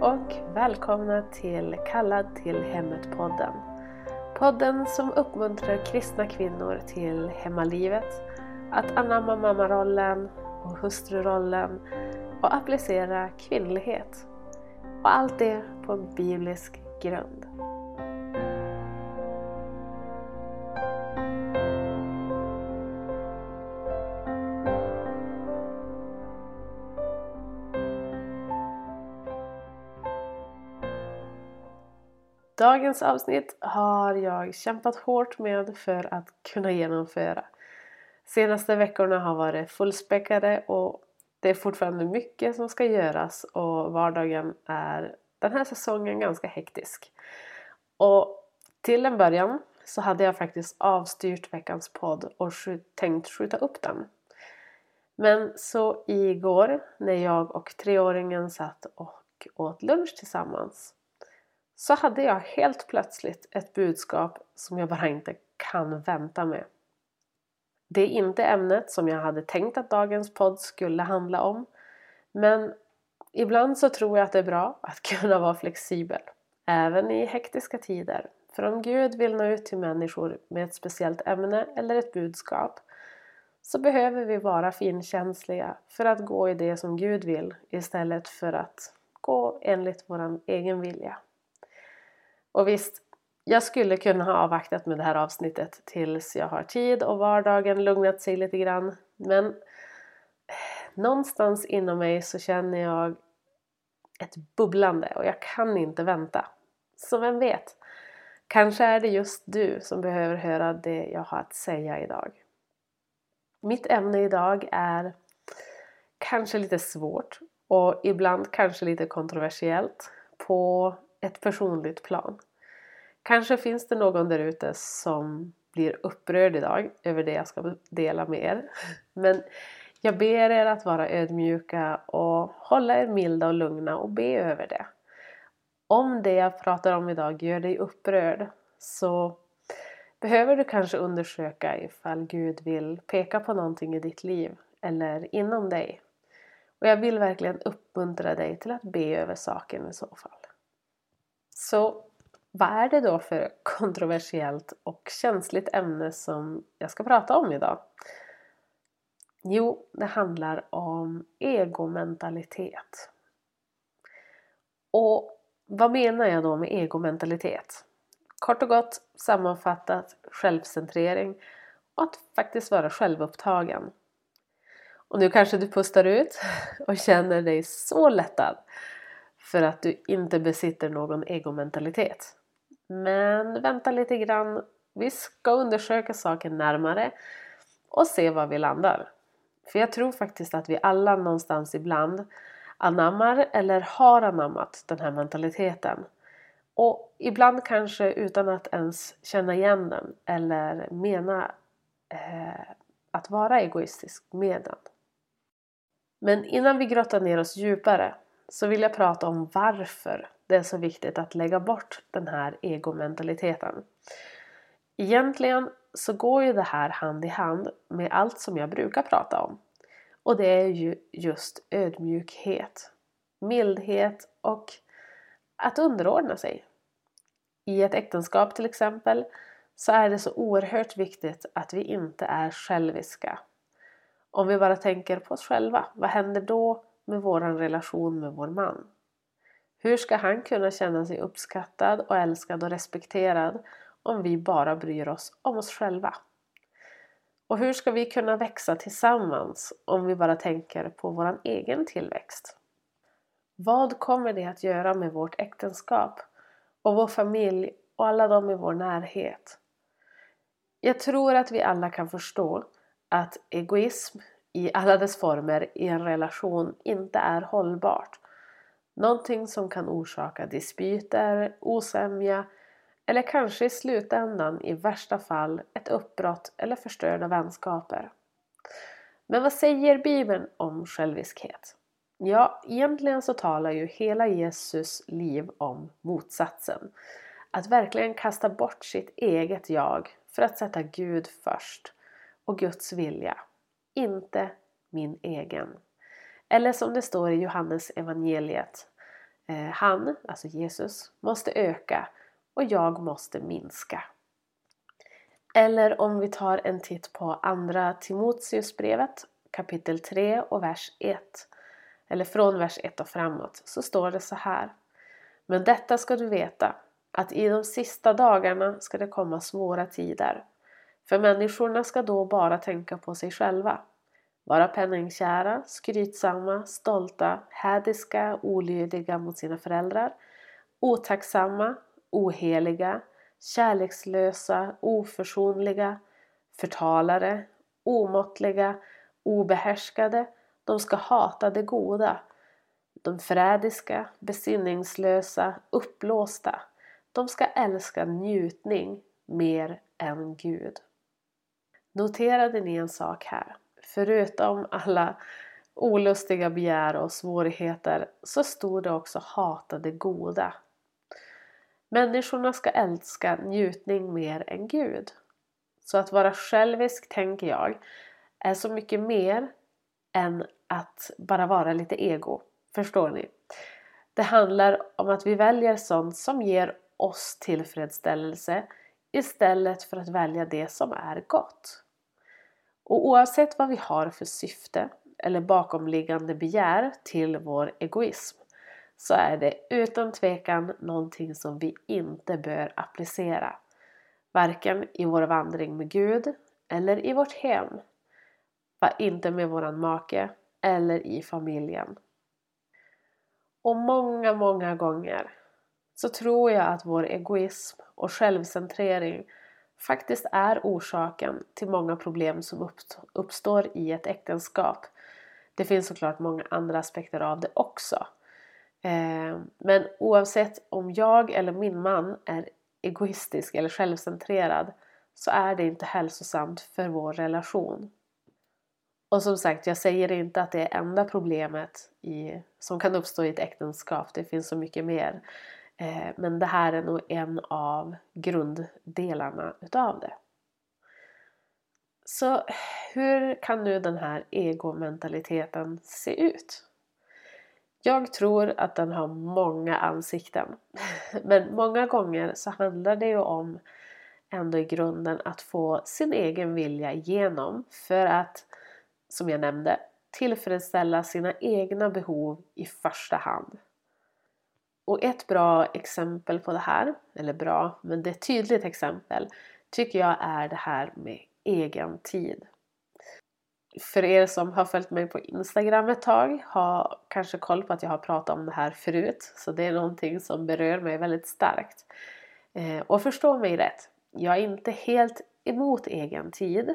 och välkomna till Kallad till hemmet-podden. Podden som uppmuntrar kristna kvinnor till hemmalivet, att anamma mammarollen och hustrurollen och applicera kvinnlighet. Och allt det på biblisk grund. Dagens avsnitt har jag kämpat hårt med för att kunna genomföra. Senaste veckorna har varit fullspäckade och det är fortfarande mycket som ska göras och vardagen är den här säsongen ganska hektisk. Och till en början så hade jag faktiskt avstyrt veckans podd och tänkt skjuta upp den. Men så igår när jag och treåringen satt och åt lunch tillsammans så hade jag helt plötsligt ett budskap som jag bara inte kan vänta med. Det är inte ämnet som jag hade tänkt att dagens podd skulle handla om. Men ibland så tror jag att det är bra att kunna vara flexibel. Även i hektiska tider. För om Gud vill nå ut till människor med ett speciellt ämne eller ett budskap så behöver vi vara finkänsliga för att gå i det som Gud vill istället för att gå enligt vår egen vilja. Och visst, jag skulle kunna ha avvaktat med det här avsnittet tills jag har tid och vardagen lugnat sig lite grann. Men eh, någonstans inom mig så känner jag ett bubblande och jag kan inte vänta. Så vem vet? Kanske är det just du som behöver höra det jag har att säga idag. Mitt ämne idag är kanske lite svårt och ibland kanske lite kontroversiellt på ett personligt plan. Kanske finns det någon där ute som blir upprörd idag över det jag ska dela med er. Men jag ber er att vara ödmjuka och hålla er milda och lugna och be över det. Om det jag pratar om idag gör dig upprörd så behöver du kanske undersöka ifall Gud vill peka på någonting i ditt liv eller inom dig. Och jag vill verkligen uppmuntra dig till att be över saken i så fall. Så vad är det då för kontroversiellt och känsligt ämne som jag ska prata om idag? Jo, det handlar om egomentalitet. Och vad menar jag då med egomentalitet? Kort och gott sammanfattat självcentrering och att faktiskt vara självupptagen. Och nu kanske du pustar ut och känner dig så lättad för att du inte besitter någon egomentalitet. Men vänta lite grann. Vi ska undersöka saken närmare och se var vi landar. För jag tror faktiskt att vi alla någonstans ibland anammar eller har anammat den här mentaliteten. Och ibland kanske utan att ens känna igen den eller mena eh, att vara egoistisk med den. Men innan vi grottar ner oss djupare så vill jag prata om varför det är så viktigt att lägga bort den här egomentaliteten. Egentligen så går ju det här hand i hand med allt som jag brukar prata om. Och det är ju just ödmjukhet, mildhet och att underordna sig. I ett äktenskap till exempel så är det så oerhört viktigt att vi inte är själviska. Om vi bara tänker på oss själva, vad händer då med vår relation med vår man? Hur ska han kunna känna sig uppskattad och älskad och respekterad om vi bara bryr oss om oss själva? Och hur ska vi kunna växa tillsammans om vi bara tänker på vår egen tillväxt? Vad kommer det att göra med vårt äktenskap och vår familj och alla de i vår närhet? Jag tror att vi alla kan förstå att egoism i alla dess former i en relation inte är hållbart Någonting som kan orsaka dispyter, osämja eller kanske i slutändan i värsta fall ett uppbrott eller förstörda vänskaper. Men vad säger Bibeln om själviskhet? Ja, egentligen så talar ju hela Jesus liv om motsatsen. Att verkligen kasta bort sitt eget jag för att sätta Gud först och Guds vilja, inte min egen. Eller som det står i Johannes evangeliet eh, han, alltså Jesus, måste öka och jag måste minska. Eller om vi tar en titt på andra Timoteusbrevet kapitel 3 och vers 1 eller från vers 1 och framåt så står det så här. Men detta ska du veta att i de sista dagarna ska det komma svåra tider. För människorna ska då bara tänka på sig själva. Vara penningkära, skrytsamma, stolta, hädiska, olydiga mot sina föräldrar, otacksamma, oheliga, kärlekslösa, oförsonliga, förtalare, omåttliga, obehärskade. De ska hata det goda. De förrädiska, besinningslösa, uppblåsta. De ska älska njutning mer än Gud. Noterade ni en sak här? Förutom alla olustiga begär och svårigheter så stod det också hata det goda. Människorna ska älska njutning mer än Gud. Så att vara självisk, tänker jag, är så mycket mer än att bara vara lite ego. Förstår ni? Det handlar om att vi väljer sånt som ger oss tillfredsställelse istället för att välja det som är gott. Och oavsett vad vi har för syfte eller bakomliggande begär till vår egoism så är det utan tvekan någonting som vi inte bör applicera. Varken i vår vandring med Gud eller i vårt hem. Var inte med våran make eller i familjen. Och många, många gånger så tror jag att vår egoism och självcentrering faktiskt är orsaken till många problem som uppstår i ett äktenskap. Det finns såklart många andra aspekter av det också. Eh, men oavsett om jag eller min man är egoistisk eller självcentrerad så är det inte hälsosamt för vår relation. Och som sagt, jag säger inte att det är enda problemet i, som kan uppstå i ett äktenskap. Det finns så mycket mer. Eh, men det här är nog en av grunddelarna utav det. Så hur kan nu den här egomentaliteten se ut? Jag tror att den har många ansikten. Men många gånger så handlar det ju om ändå i grunden att få sin egen vilja igenom för att, som jag nämnde, tillfredsställa sina egna behov i första hand. Och ett bra exempel på det här, eller bra, men det är ett tydligt exempel, tycker jag är det här med egen tid. För er som har följt mig på Instagram ett tag har kanske koll på att jag har pratat om det här förut. Så det är någonting som berör mig väldigt starkt. Eh, och förstå mig rätt, jag är inte helt emot egen tid.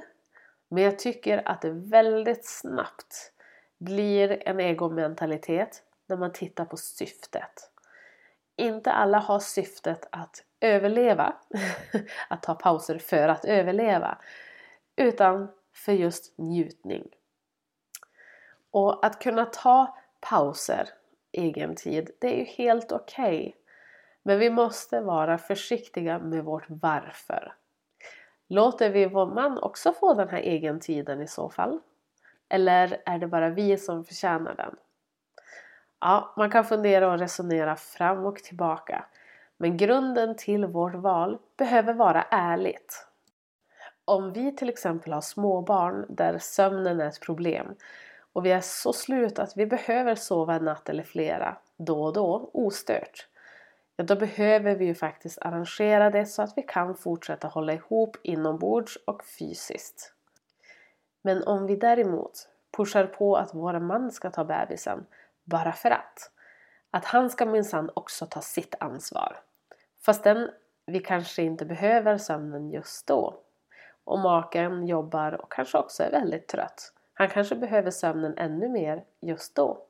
Men jag tycker att det väldigt snabbt blir en egomentalitet när man tittar på syftet inte alla har syftet att överleva, att ta pauser för att överleva, utan för just njutning. Och att kunna ta pauser, egen tid, det är ju helt okej. Okay. Men vi måste vara försiktiga med vårt varför. Låter vi vår man också få den här egen tiden i så fall? Eller är det bara vi som förtjänar den? Ja, man kan fundera och resonera fram och tillbaka. Men grunden till vårt val behöver vara ärligt. Om vi till exempel har småbarn där sömnen är ett problem och vi är så slut att vi behöver sova en natt eller flera då och då ostört. Ja, då behöver vi ju faktiskt arrangera det så att vi kan fortsätta hålla ihop inombords och fysiskt. Men om vi däremot pushar på att vår man ska ta bebisen bara för att. Att han ska minsann också ta sitt ansvar. Fastän vi kanske inte behöver sömnen just då. Och maken jobbar och kanske också är väldigt trött. Han kanske behöver sömnen ännu mer just då.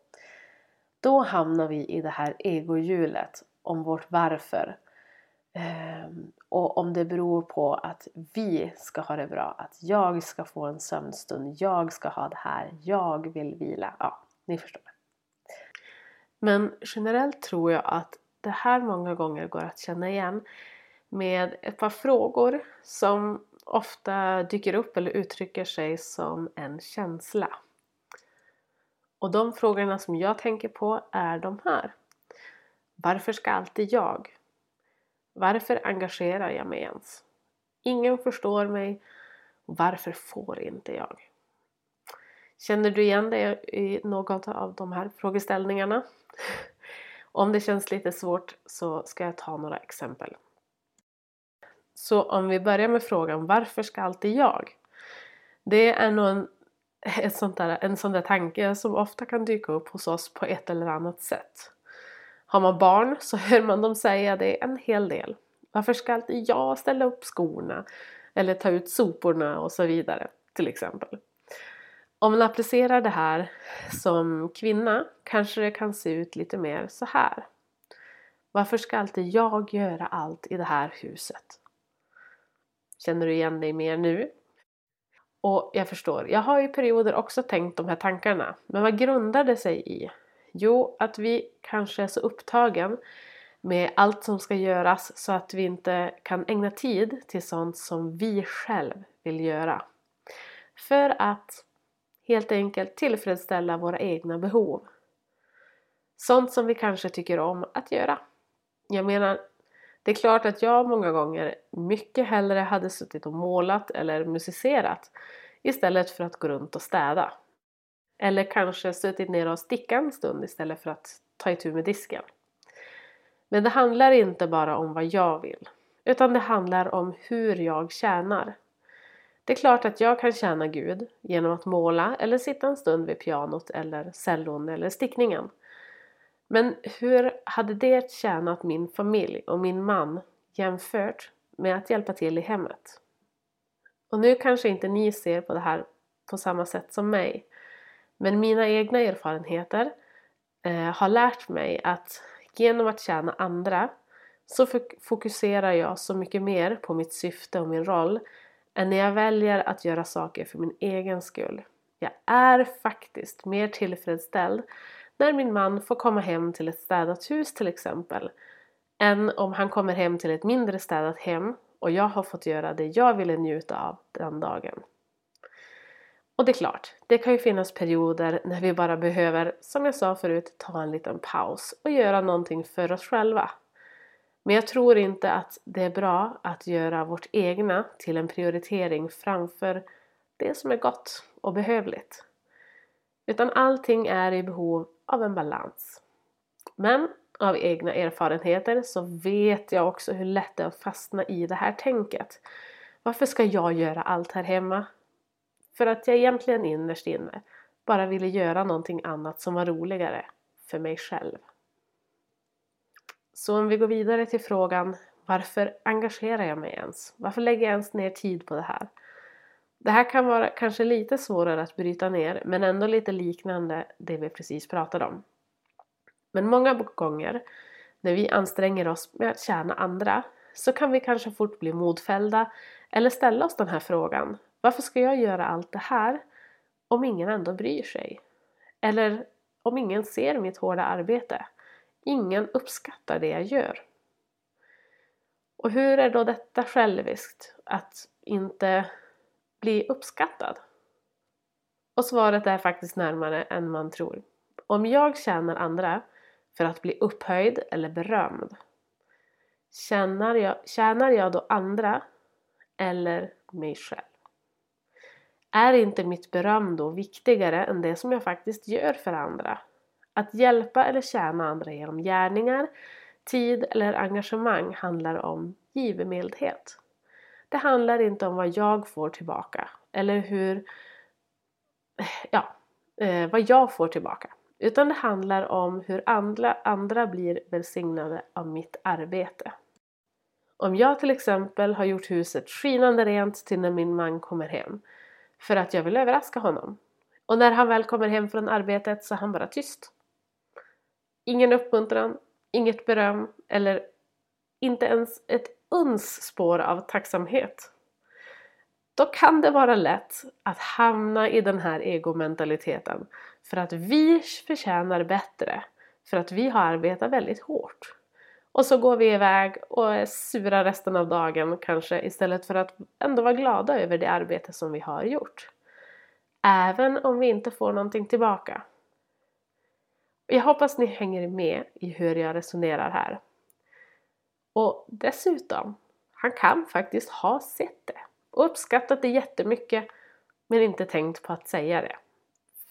Då hamnar vi i det här egohjulet om vårt varför. Ehm, och om det beror på att vi ska ha det bra, att jag ska få en sömnstund, jag ska ha det här, jag vill vila. Ja, ni förstår. Men generellt tror jag att det här många gånger går att känna igen med ett par frågor som ofta dyker upp eller uttrycker sig som en känsla. Och de frågorna som jag tänker på är de här. Varför ska alltid jag? Varför engagerar jag mig ens? Ingen förstår mig. Varför får inte jag? Känner du igen dig i något av de här frågeställningarna? Om det känns lite svårt så ska jag ta några exempel. Så om vi börjar med frågan varför ska alltid jag? Det är nog en, ett sånt där, en sån där tanke som ofta kan dyka upp hos oss på ett eller annat sätt. Har man barn så hör man dem säga det en hel del. Varför ska alltid jag ställa upp skorna? Eller ta ut soporna och så vidare till exempel. Om man applicerar det här som kvinna kanske det kan se ut lite mer så här. Varför ska alltid jag göra allt i det här huset? Känner du igen dig mer nu? Och jag förstår, jag har i perioder också tänkt de här tankarna. Men vad grundar det sig i? Jo, att vi kanske är så upptagen med allt som ska göras så att vi inte kan ägna tid till sånt som vi själv vill göra. För att helt enkelt tillfredsställa våra egna behov. Sånt som vi kanske tycker om att göra. Jag menar, det är klart att jag många gånger mycket hellre hade suttit och målat eller musicerat istället för att gå runt och städa. Eller kanske suttit ner och stickat en stund istället för att ta itu med disken. Men det handlar inte bara om vad jag vill, utan det handlar om hur jag tjänar. Det är klart att jag kan tjäna Gud genom att måla eller sitta en stund vid pianot eller cellon eller stickningen. Men hur hade det tjänat min familj och min man jämfört med att hjälpa till i hemmet? Och nu kanske inte ni ser på det här på samma sätt som mig. Men mina egna erfarenheter eh, har lärt mig att genom att tjäna andra så fokuserar jag så mycket mer på mitt syfte och min roll än när jag väljer att göra saker för min egen skull. Jag är faktiskt mer tillfredsställd när min man får komma hem till ett städat hus till exempel än om han kommer hem till ett mindre städat hem och jag har fått göra det jag ville njuta av den dagen. Och det är klart, det kan ju finnas perioder när vi bara behöver, som jag sa förut, ta en liten paus och göra någonting för oss själva. Men jag tror inte att det är bra att göra vårt egna till en prioritering framför det som är gott och behövligt. Utan allting är i behov av en balans. Men av egna erfarenheter så vet jag också hur lätt det är att fastna i det här tänket. Varför ska jag göra allt här hemma? För att jag egentligen innerst inne bara ville göra någonting annat som var roligare för mig själv. Så om vi går vidare till frågan varför engagerar jag mig ens? Varför lägger jag ens ner tid på det här? Det här kan vara kanske lite svårare att bryta ner men ändå lite liknande det vi precis pratade om. Men många gånger när vi anstränger oss med att tjäna andra så kan vi kanske fort bli modfällda eller ställa oss den här frågan. Varför ska jag göra allt det här om ingen ändå bryr sig? Eller om ingen ser mitt hårda arbete? Ingen uppskattar det jag gör. Och hur är då detta själviskt att inte bli uppskattad? Och svaret är faktiskt närmare än man tror. Om jag tjänar andra för att bli upphöjd eller berömd tjänar jag, tjänar jag då andra eller mig själv? Är inte mitt beröm då viktigare än det som jag faktiskt gör för andra? Att hjälpa eller tjäna andra genom gärningar, tid eller engagemang handlar om givmildhet. Det handlar inte om vad jag får tillbaka eller hur, ja, eh, vad jag får tillbaka. Utan det handlar om hur andra, andra blir välsignade av mitt arbete. Om jag till exempel har gjort huset skinande rent till när min man kommer hem för att jag vill överraska honom. Och när han väl kommer hem från arbetet så är han bara tyst. Ingen uppmuntran, inget beröm eller inte ens ett uns spår av tacksamhet. Då kan det vara lätt att hamna i den här egomentaliteten för att vi förtjänar bättre, för att vi har arbetat väldigt hårt. Och så går vi iväg och är sura resten av dagen kanske istället för att ändå vara glada över det arbete som vi har gjort. Även om vi inte får någonting tillbaka. Jag hoppas ni hänger med i hur jag resonerar här. Och dessutom, han kan faktiskt ha sett det och uppskattat det jättemycket men inte tänkt på att säga det.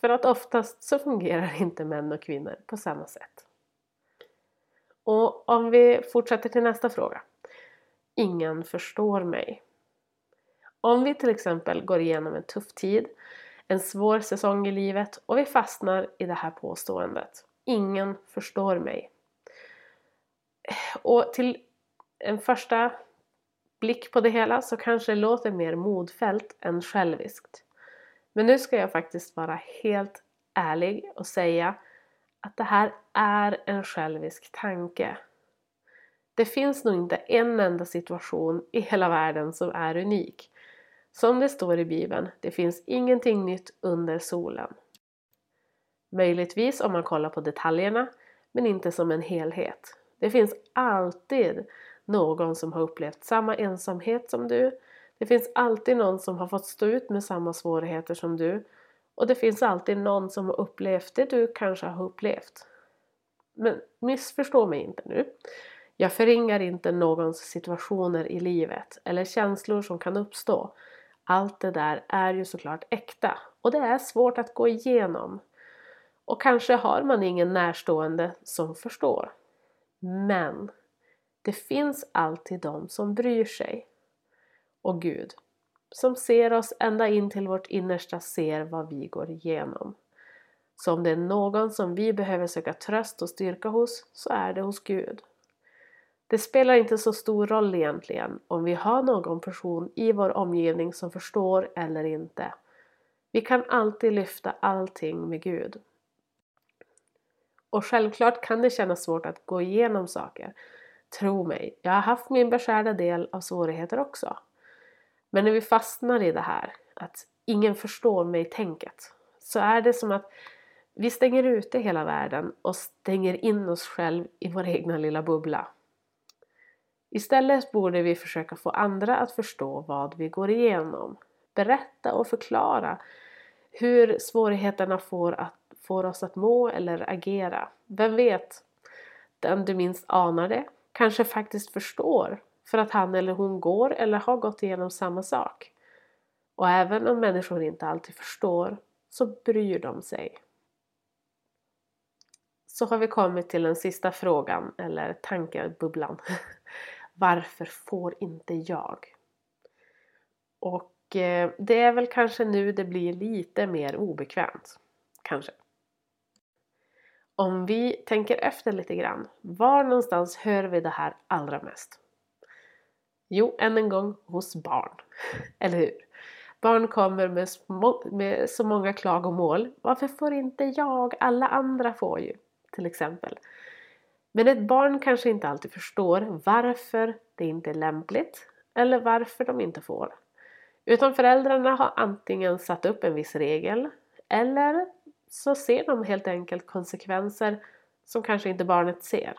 För att oftast så fungerar inte män och kvinnor på samma sätt. Och om vi fortsätter till nästa fråga. Ingen förstår mig. Om vi till exempel går igenom en tuff tid, en svår säsong i livet och vi fastnar i det här påståendet. Ingen förstår mig. Och till en första blick på det hela så kanske det låter mer modfällt än själviskt. Men nu ska jag faktiskt vara helt ärlig och säga att det här är en självisk tanke. Det finns nog inte en enda situation i hela världen som är unik. Som det står i Bibeln, det finns ingenting nytt under solen. Möjligtvis om man kollar på detaljerna, men inte som en helhet. Det finns alltid någon som har upplevt samma ensamhet som du. Det finns alltid någon som har fått stå ut med samma svårigheter som du. Och det finns alltid någon som har upplevt det du kanske har upplevt. Men missförstå mig inte nu. Jag förringar inte någons situationer i livet eller känslor som kan uppstå. Allt det där är ju såklart äkta och det är svårt att gå igenom. Och kanske har man ingen närstående som förstår. Men det finns alltid de som bryr sig. Och Gud, som ser oss ända in till vårt innersta, ser vad vi går igenom. Så om det är någon som vi behöver söka tröst och styrka hos, så är det hos Gud. Det spelar inte så stor roll egentligen om vi har någon person i vår omgivning som förstår eller inte. Vi kan alltid lyfta allting med Gud. Och självklart kan det kännas svårt att gå igenom saker. Tro mig, jag har haft min beskärda del av svårigheter också. Men när vi fastnar i det här, att ingen förstår mig-tänket, så är det som att vi stänger ute hela världen och stänger in oss själv i vår egna lilla bubbla. Istället borde vi försöka få andra att förstå vad vi går igenom. Berätta och förklara hur svårigheterna får, att, får oss att må eller agera. Vem vet? Den du minst anar det kanske faktiskt förstår för att han eller hon går eller har gått igenom samma sak. Och även om människor inte alltid förstår så bryr de sig. Så har vi kommit till den sista frågan, eller tankebubblan. Varför får inte jag? Och eh, det är väl kanske nu det blir lite mer obekvämt. Kanske. Om vi tänker efter lite grann, var någonstans hör vi det här allra mest? Jo, än en gång hos barn. Eller hur? Barn kommer med, små, med så många klagomål. Varför får inte jag? Alla andra får ju. Till exempel. Men ett barn kanske inte alltid förstår varför det inte är lämpligt eller varför de inte får. Utan föräldrarna har antingen satt upp en viss regel eller så ser de helt enkelt konsekvenser som kanske inte barnet ser.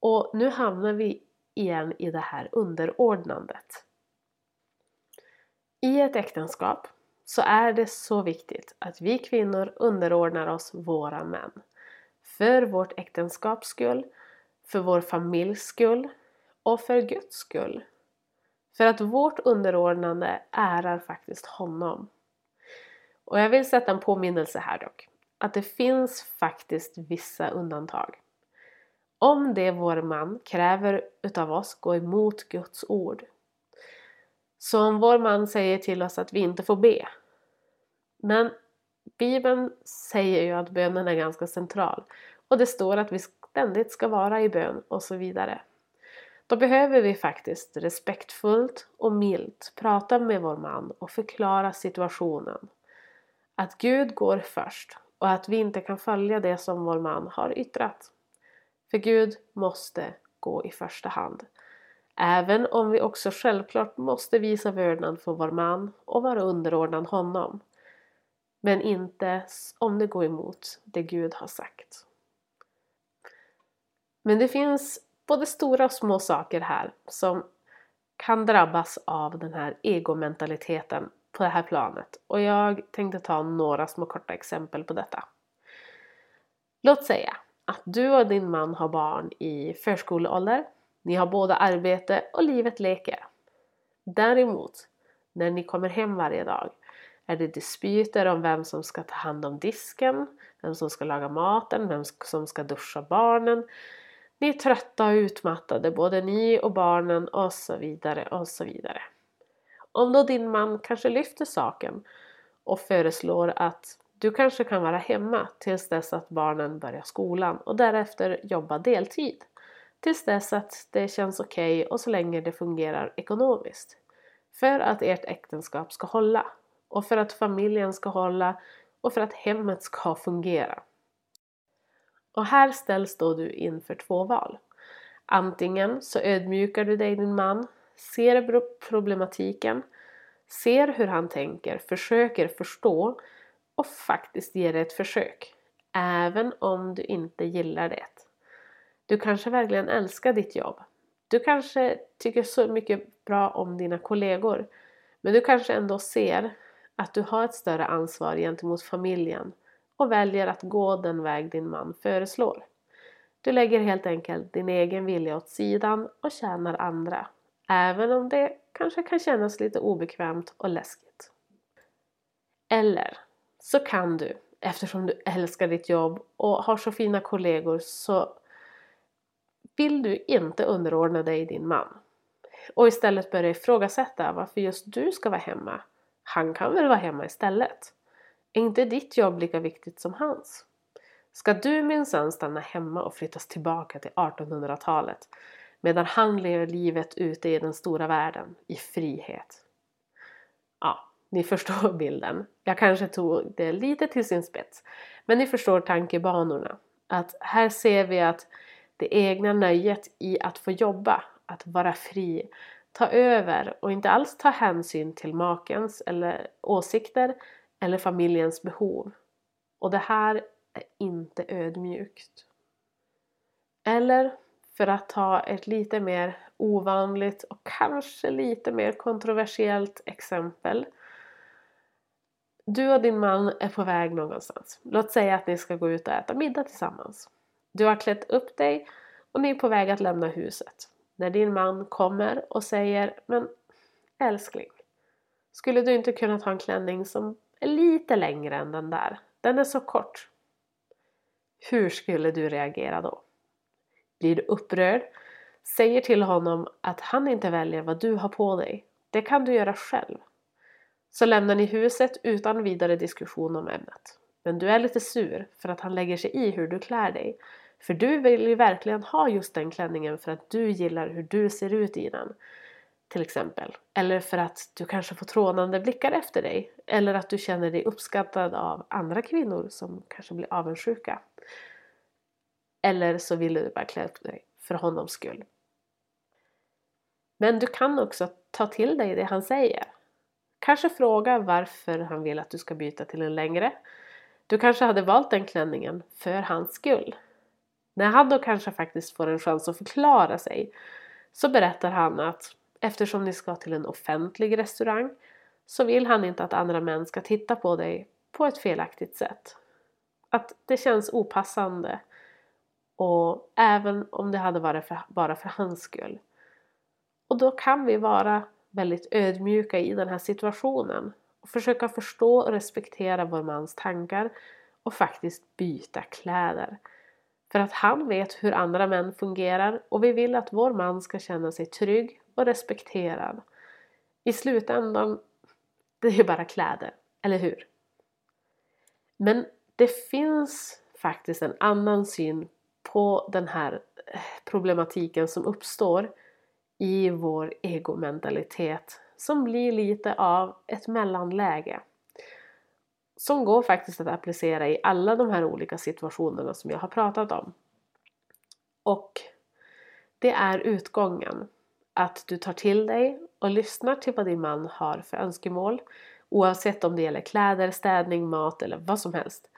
Och nu hamnar vi igen i det här underordnandet. I ett äktenskap så är det så viktigt att vi kvinnor underordnar oss våra män. För vårt äktenskaps skull, för vår familjs skull och för Guds skull. För att vårt underordnande ärar faktiskt honom. Och jag vill sätta en påminnelse här dock. Att det finns faktiskt vissa undantag. Om det vår man kräver utav oss går emot Guds ord. Så om vår man säger till oss att vi inte får be. Men Bibeln säger ju att bönen är ganska central. Och det står att vi ständigt ska vara i bön och så vidare. Då behöver vi faktiskt respektfullt och milt prata med vår man och förklara situationen. Att Gud går först och att vi inte kan följa det som vår man har yttrat. För Gud måste gå i första hand. Även om vi också självklart måste visa vördnad för vår man och vara underordnad honom. Men inte om det går emot det Gud har sagt. Men det finns både stora och små saker här som kan drabbas av den här egomentaliteten på det här planet och jag tänkte ta några små korta exempel på detta. Låt säga att du och din man har barn i förskoleålder. Ni har båda arbete och livet leker. Däremot, när ni kommer hem varje dag är det dispyter om vem som ska ta hand om disken, vem som ska laga maten, vem som ska duscha barnen. Ni är trötta och utmattade, både ni och barnen och så vidare och så vidare. Om då din man kanske lyfter saken och föreslår att du kanske kan vara hemma tills dess att barnen börjar skolan och därefter jobba deltid. Tills dess att det känns okej okay och så länge det fungerar ekonomiskt. För att ert äktenskap ska hålla och för att familjen ska hålla och för att hemmet ska fungera. Och här ställs då du inför två val. Antingen så ödmjukar du dig din man, ser problematiken, ser hur han tänker, försöker förstå och faktiskt ger det ett försök. Även om du inte gillar det. Du kanske verkligen älskar ditt jobb. Du kanske tycker så mycket bra om dina kollegor. Men du kanske ändå ser att du har ett större ansvar gentemot familjen och väljer att gå den väg din man föreslår. Du lägger helt enkelt din egen vilja åt sidan och tjänar andra, även om det kanske kan kännas lite obekvämt och läskigt. Eller så kan du, eftersom du älskar ditt jobb och har så fina kollegor så vill du inte underordna dig din man och istället börja ifrågasätta varför just du ska vara hemma. Han kan väl vara hemma istället? Är inte ditt jobb lika viktigt som hans? Ska du minsann stanna hemma och flyttas tillbaka till 1800-talet medan han lever livet ute i den stora världen i frihet? Ja, ni förstår bilden. Jag kanske tog det lite till sin spets. Men ni förstår tankebanorna. Att här ser vi att det egna nöjet i att få jobba, att vara fri, ta över och inte alls ta hänsyn till makens eller åsikter eller familjens behov. Och det här är inte ödmjukt. Eller för att ta ett lite mer ovanligt och kanske lite mer kontroversiellt exempel. Du och din man är på väg någonstans. Låt säga att ni ska gå ut och äta middag tillsammans. Du har klätt upp dig och ni är på väg att lämna huset. När din man kommer och säger Men älskling, skulle du inte kunna ta en klänning som är lite längre än den där? Den är så kort. Hur skulle du reagera då? Blir du upprörd? Säger till honom att han inte väljer vad du har på dig. Det kan du göra själv. Så lämnar ni huset utan vidare diskussion om ämnet. Men du är lite sur för att han lägger sig i hur du klär dig för du vill ju verkligen ha just den klänningen för att du gillar hur du ser ut i den. Till exempel. Eller för att du kanske får trånande blickar efter dig. Eller att du känner dig uppskattad av andra kvinnor som kanske blir avundsjuka. Eller så vill du bara klä upp dig för honom skull. Men du kan också ta till dig det han säger. Kanske fråga varför han vill att du ska byta till en längre. Du kanske hade valt den klänningen för hans skull. När han då kanske faktiskt får en chans att förklara sig så berättar han att eftersom ni ska till en offentlig restaurang så vill han inte att andra män ska titta på dig på ett felaktigt sätt. Att det känns opassande och även om det hade varit för, bara för hans skull. Och då kan vi vara väldigt ödmjuka i den här situationen och försöka förstå och respektera vår mans tankar och faktiskt byta kläder. För att han vet hur andra män fungerar och vi vill att vår man ska känna sig trygg och respekterad. I slutändan, det är ju bara kläder, eller hur? Men det finns faktiskt en annan syn på den här eh, problematiken som uppstår i vår egomentalitet som blir lite av ett mellanläge som går faktiskt att applicera i alla de här olika situationerna som jag har pratat om. Och det är utgången. Att du tar till dig och lyssnar till vad din man har för önskemål oavsett om det gäller kläder, städning, mat eller vad som helst.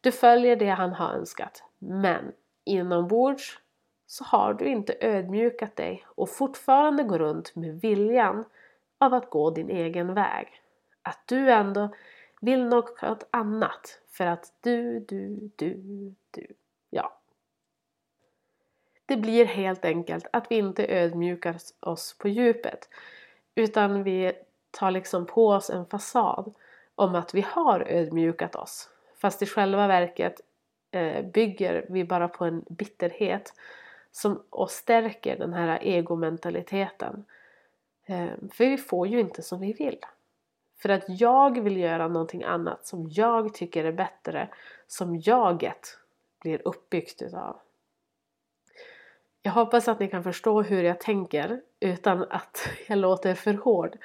Du följer det han har önskat men inombords så har du inte ödmjukat dig och fortfarande går runt med viljan av att gå din egen väg. Att du ändå vill något annat för att du, du, du, du. Ja. Det blir helt enkelt att vi inte ödmjukar oss på djupet utan vi tar liksom på oss en fasad om att vi har ödmjukat oss. Fast i själva verket Eh, bygger vi bara på en bitterhet som, och stärker den här egomentaliteten. Eh, för vi får ju inte som vi vill. För att jag vill göra någonting annat som jag tycker är bättre, som jaget blir uppbyggt utav. Jag hoppas att ni kan förstå hur jag tänker utan att jag låter för hård.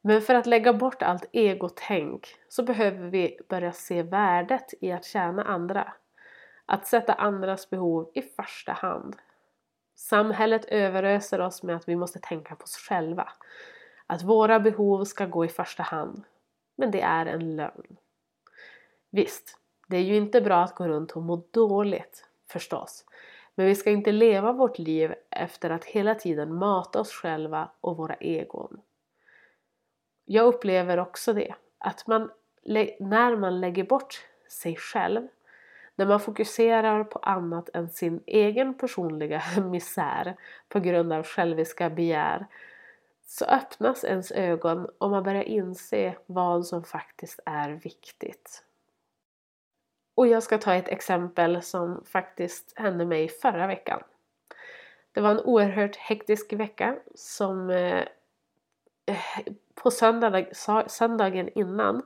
Men för att lägga bort allt egotänk så behöver vi börja se värdet i att tjäna andra. Att sätta andras behov i första hand. Samhället överöser oss med att vi måste tänka på oss själva. Att våra behov ska gå i första hand. Men det är en lögn. Visst, det är ju inte bra att gå runt och må dåligt, förstås. Men vi ska inte leva vårt liv efter att hela tiden mata oss själva och våra egon. Jag upplever också det, att man, när man lägger bort sig själv, när man fokuserar på annat än sin egen personliga misär på grund av själviska begär, så öppnas ens ögon och man börjar inse vad som faktiskt är viktigt. Och jag ska ta ett exempel som faktiskt hände mig förra veckan. Det var en oerhört hektisk vecka som eh, eh på söndag, söndagen innan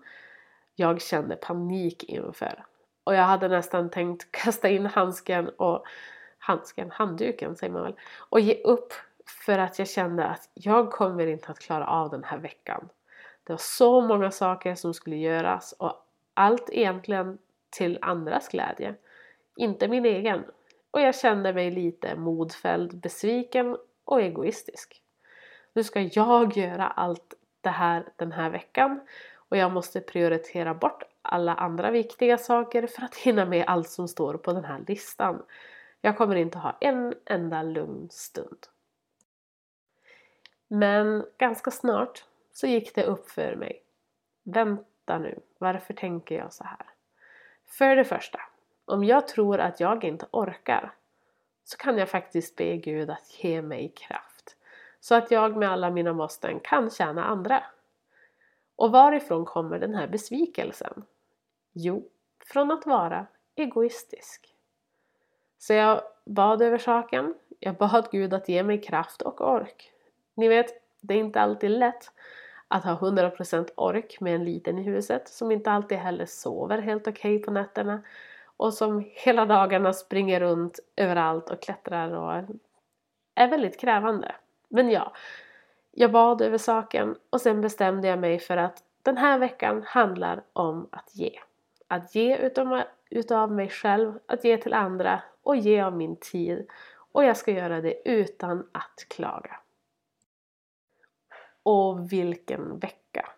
jag kände panik inför. Och jag hade nästan tänkt kasta in handsken och handsken, handduken säger man väl, och ge upp för att jag kände att jag kommer inte att klara av den här veckan. Det var så många saker som skulle göras och allt egentligen till andras glädje, inte min egen. Och jag kände mig lite modfälld, besviken och egoistisk. Nu ska jag göra allt det här den här veckan och jag måste prioritera bort alla andra viktiga saker för att hinna med allt som står på den här listan. Jag kommer inte ha en enda lugn stund. Men ganska snart så gick det upp för mig. Vänta nu, varför tänker jag så här? För det första, om jag tror att jag inte orkar så kan jag faktiskt be Gud att ge mig kraft så att jag med alla mina måsten kan tjäna andra. Och varifrån kommer den här besvikelsen? Jo, från att vara egoistisk. Så jag bad över saken. Jag bad Gud att ge mig kraft och ork. Ni vet, det är inte alltid lätt att ha 100% ork med en liten i huset som inte alltid heller sover helt okej okay på nätterna och som hela dagarna springer runt överallt och klättrar och är väldigt krävande. Men ja, jag bad över saken och sen bestämde jag mig för att den här veckan handlar om att ge. Att ge utav, utav mig själv, att ge till andra och ge av min tid. Och jag ska göra det utan att klaga. Och vilken vecka!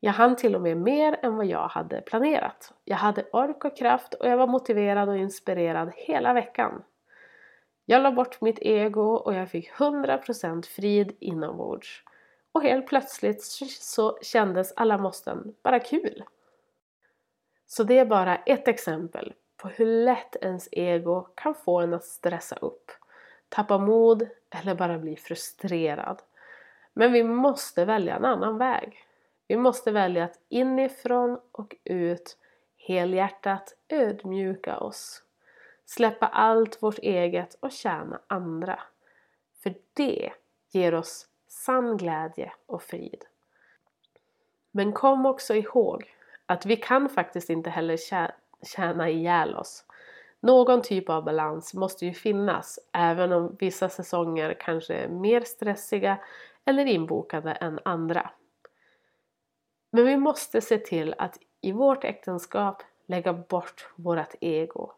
Jag hann till och med mer än vad jag hade planerat. Jag hade ork och kraft och jag var motiverad och inspirerad hela veckan. Jag la bort mitt ego och jag fick 100% frid inombords. Och helt plötsligt så kändes alla måsten bara kul. Så det är bara ett exempel på hur lätt ens ego kan få en att stressa upp, tappa mod eller bara bli frustrerad. Men vi måste välja en annan väg. Vi måste välja att inifrån och ut helhjärtat ödmjuka oss. Släppa allt vårt eget och tjäna andra. För det ger oss sann glädje och frid. Men kom också ihåg att vi kan faktiskt inte heller tjäna ihjäl oss. Någon typ av balans måste ju finnas även om vissa säsonger kanske är mer stressiga eller inbokade än andra. Men vi måste se till att i vårt äktenskap lägga bort vårt ego.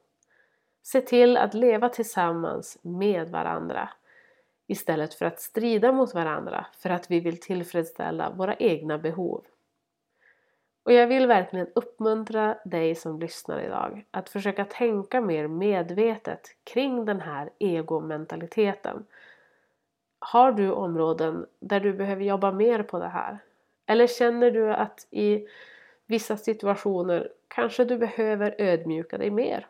Se till att leva tillsammans med varandra istället för att strida mot varandra för att vi vill tillfredsställa våra egna behov. Och jag vill verkligen uppmuntra dig som lyssnar idag att försöka tänka mer medvetet kring den här egomentaliteten. Har du områden där du behöver jobba mer på det här? Eller känner du att i vissa situationer kanske du behöver ödmjuka dig mer?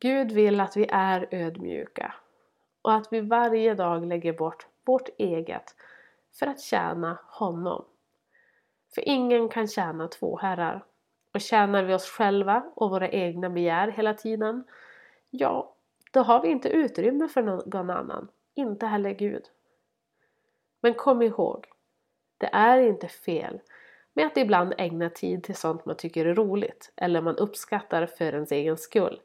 Gud vill att vi är ödmjuka och att vi varje dag lägger bort vårt eget för att tjäna honom. För ingen kan tjäna två herrar. Och tjänar vi oss själva och våra egna begär hela tiden, ja, då har vi inte utrymme för någon annan, inte heller Gud. Men kom ihåg, det är inte fel med att ibland ägna tid till sånt man tycker är roligt eller man uppskattar för ens egen skull.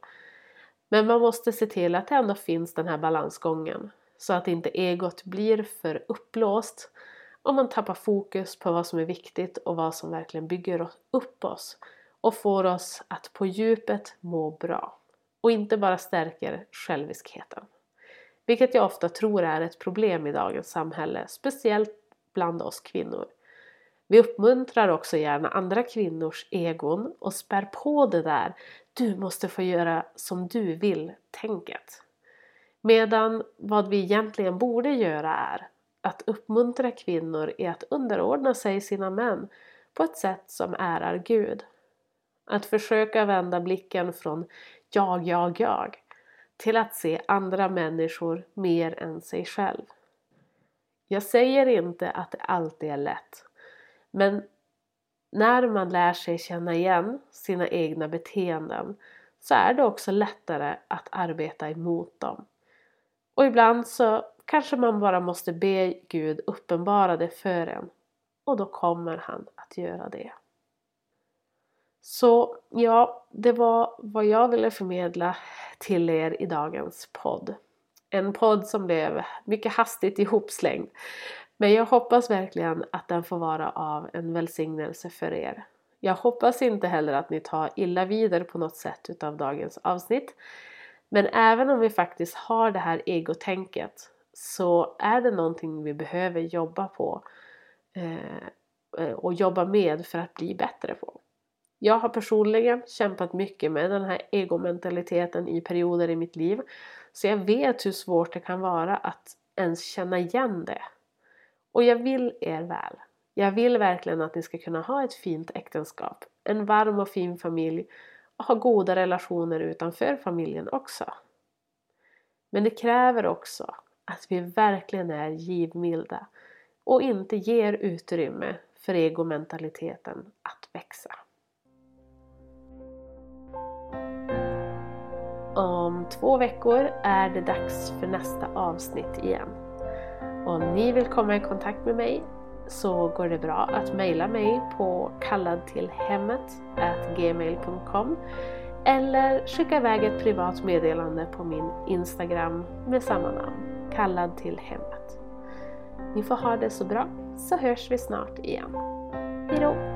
Men man måste se till att det ändå finns den här balansgången så att inte egot blir för uppblåst och man tappar fokus på vad som är viktigt och vad som verkligen bygger upp oss och får oss att på djupet må bra och inte bara stärker själviskheten. Vilket jag ofta tror är ett problem i dagens samhälle, speciellt bland oss kvinnor. Vi uppmuntrar också gärna andra kvinnors egon och spär på det där du måste få göra som du vill tänket. Medan vad vi egentligen borde göra är att uppmuntra kvinnor i att underordna sig sina män på ett sätt som ärar Gud. Att försöka vända blicken från jag, jag, jag till att se andra människor mer än sig själv. Jag säger inte att det alltid är lätt. Men när man lär sig känna igen sina egna beteenden så är det också lättare att arbeta emot dem. Och ibland så kanske man bara måste be Gud uppenbara det för en och då kommer han att göra det. Så ja, det var vad jag ville förmedla till er i dagens podd. En podd som blev mycket hastigt ihopslängd. Men jag hoppas verkligen att den får vara av en välsignelse för er. Jag hoppas inte heller att ni tar illa vidare på något sätt utav dagens avsnitt. Men även om vi faktiskt har det här egotänket så är det någonting vi behöver jobba på eh, eh och jobba med för att bli bättre på. Jag har personligen kämpat mycket med den här egomentaliteten i perioder i mitt liv. Så jag vet hur svårt det kan vara att ens känna igen det. Och jag vill er väl. Jag vill verkligen att ni ska kunna ha ett fint äktenskap, en varm och fin familj och ha goda relationer utanför familjen också. Men det kräver också att vi verkligen är givmilda och inte ger utrymme för egomentaliteten att växa. Om två veckor är det dags för nästa avsnitt igen. Om ni vill komma i kontakt med mig så går det bra att mejla mig på kalladtillhemmet@gmail.com eller skicka iväg ett privat meddelande på min Instagram med samma namn, kallad till hemmet. Ni får ha det så bra så hörs vi snart igen. Hejdå!